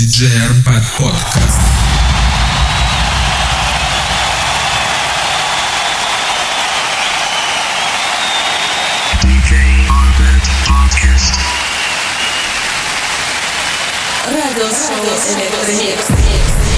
DJ Arbat Podcast. DJ Arbat Podcast. Radio Show Electronics.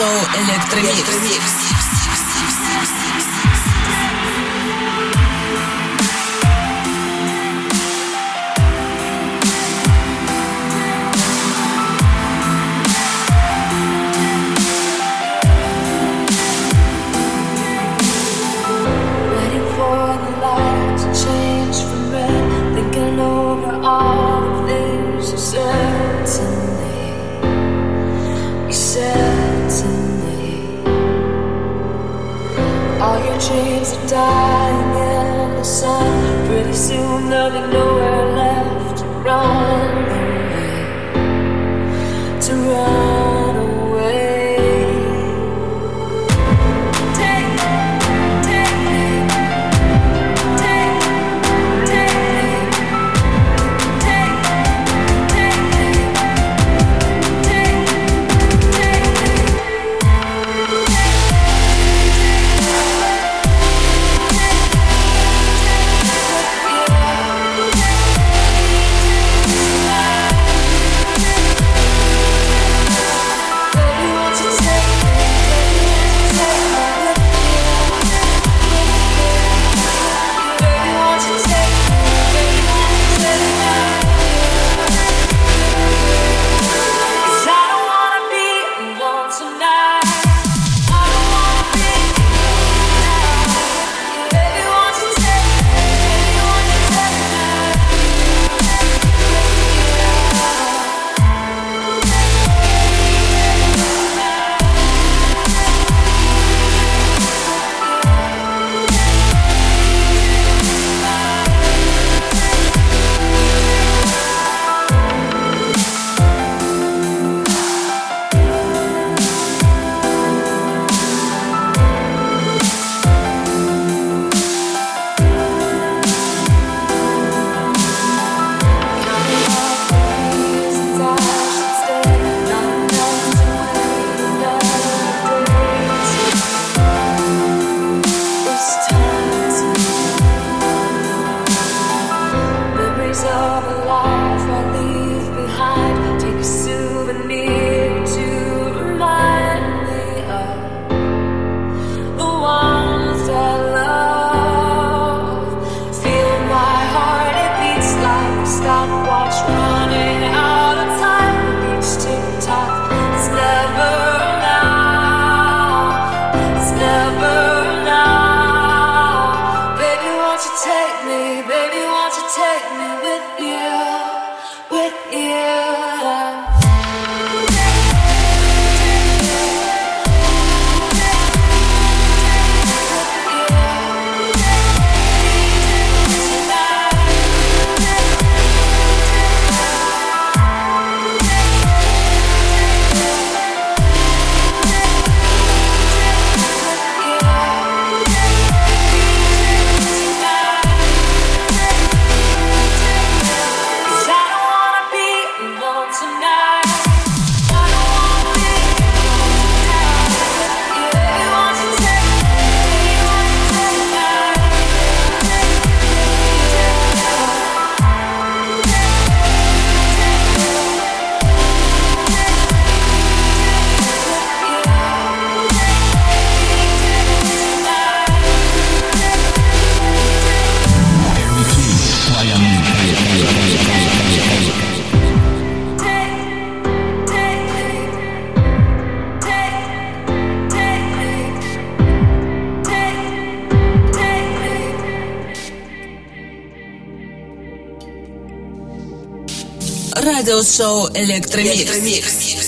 Радиошоу Электромикс. Радиошоу Электромикс. DJ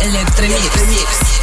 Electremix.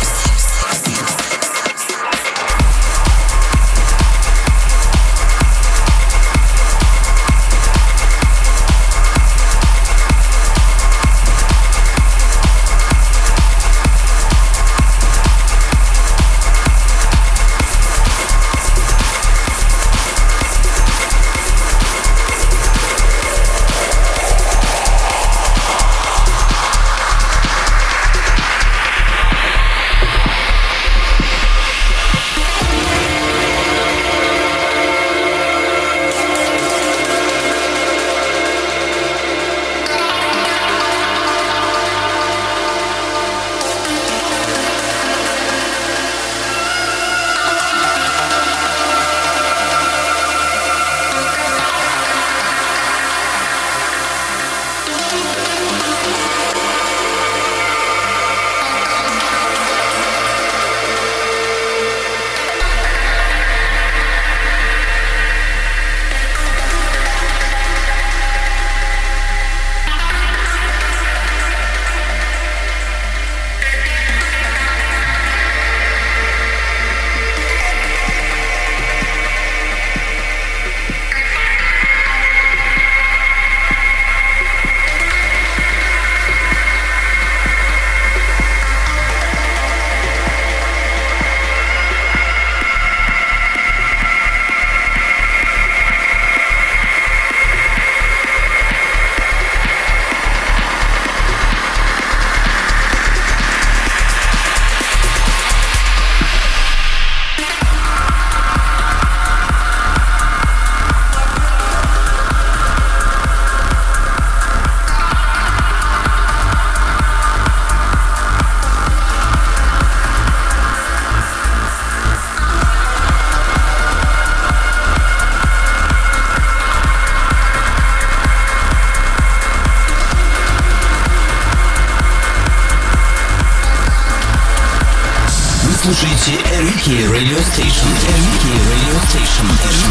MK Radio Station. MK Radio Station.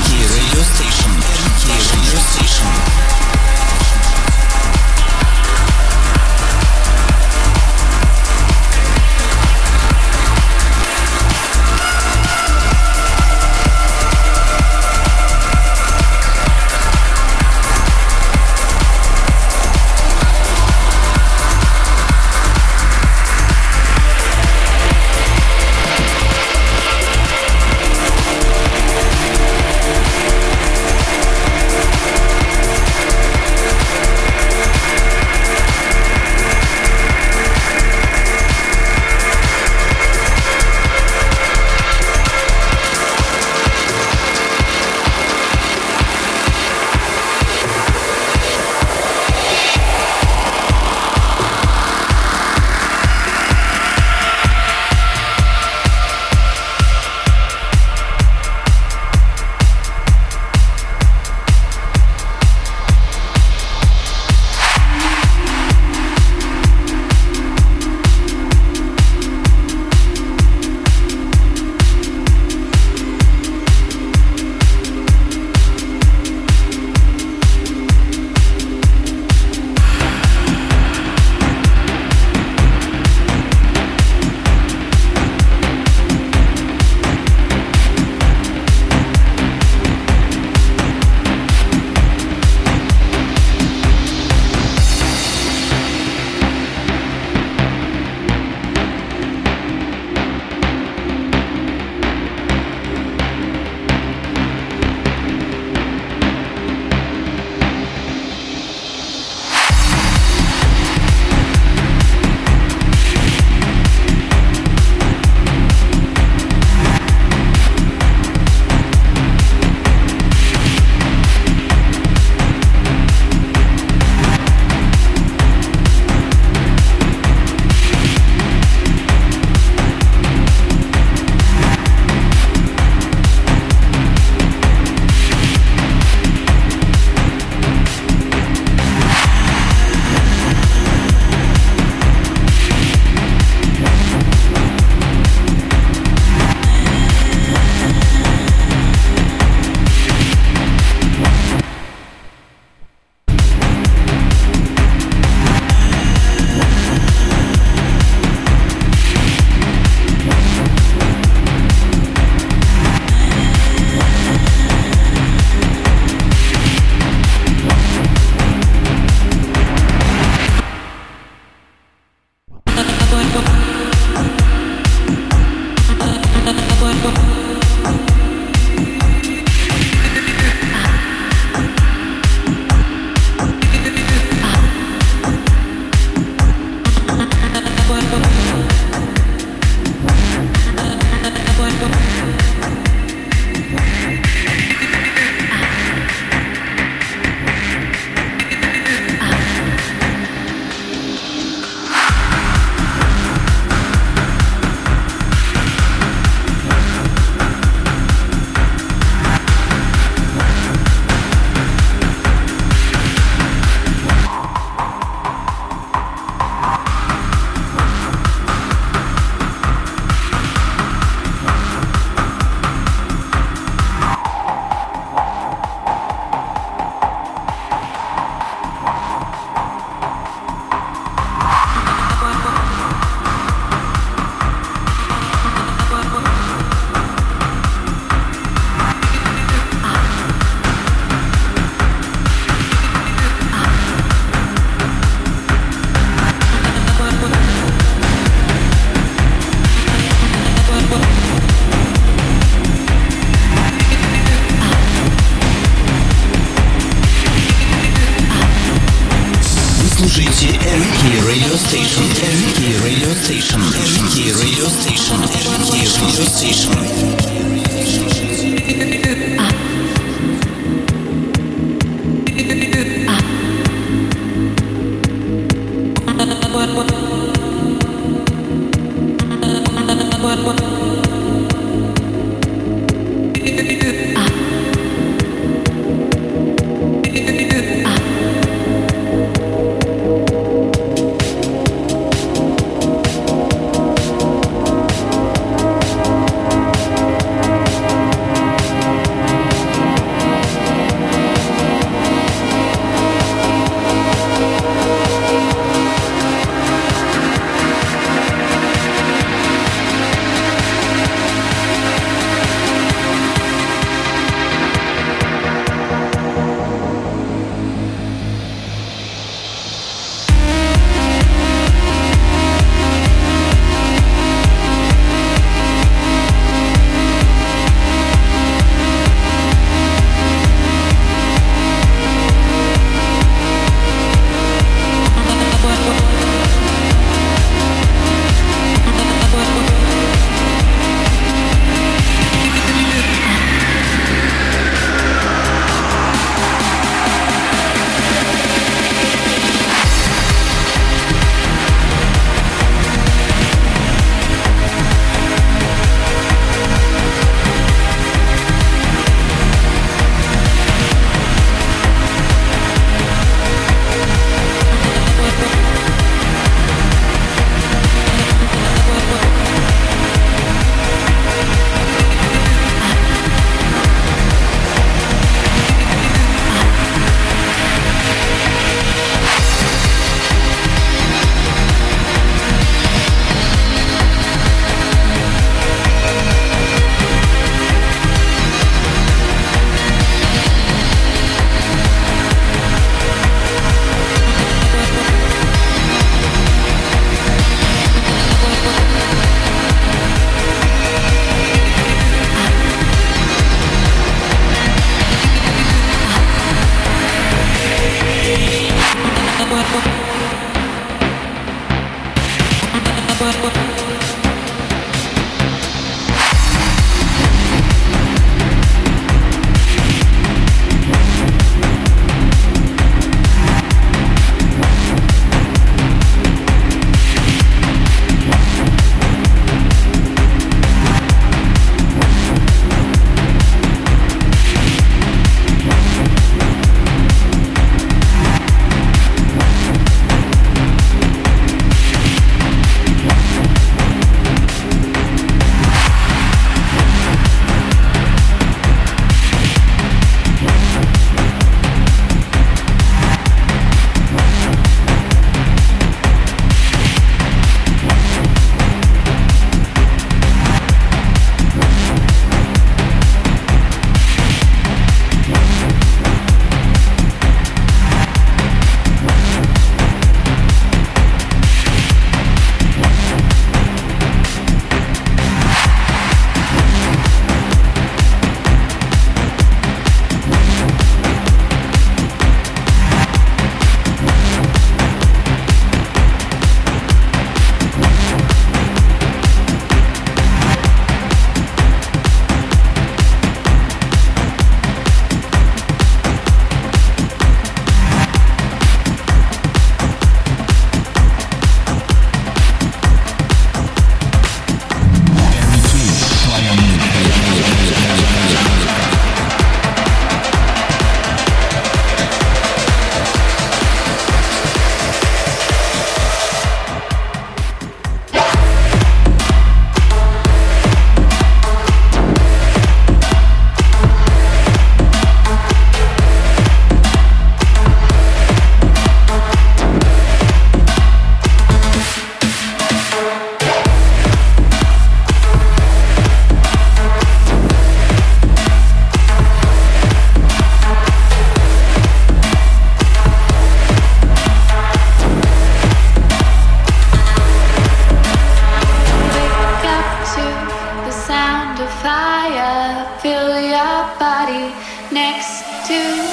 next to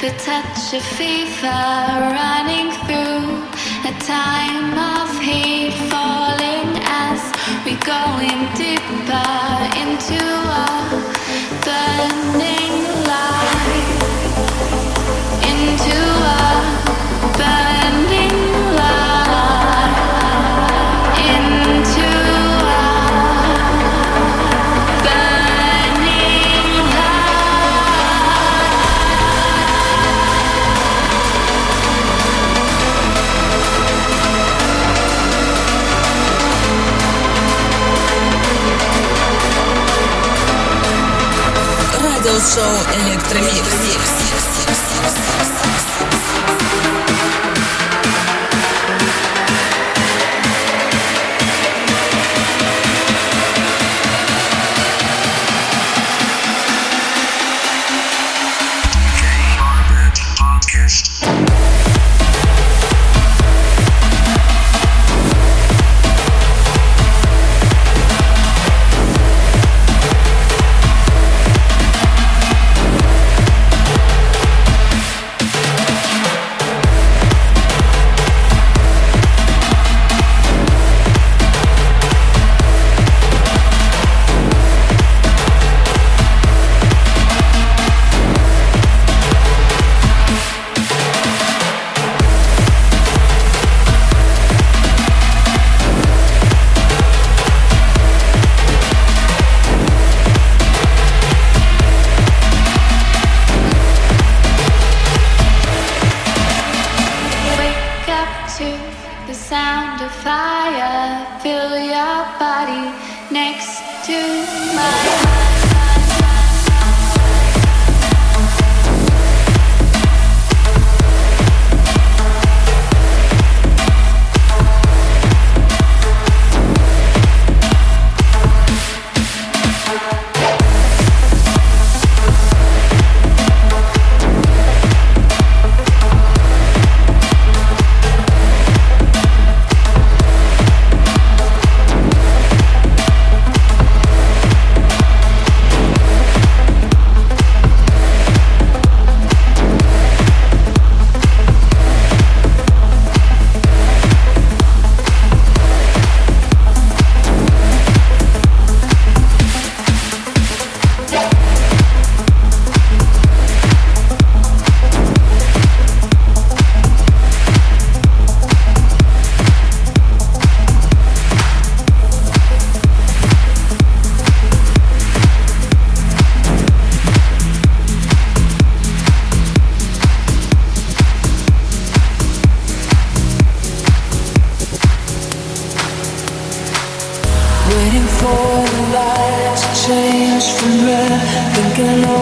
the touch of fever running through a time of heat falling as we're going deeper into a burning Show Electremix.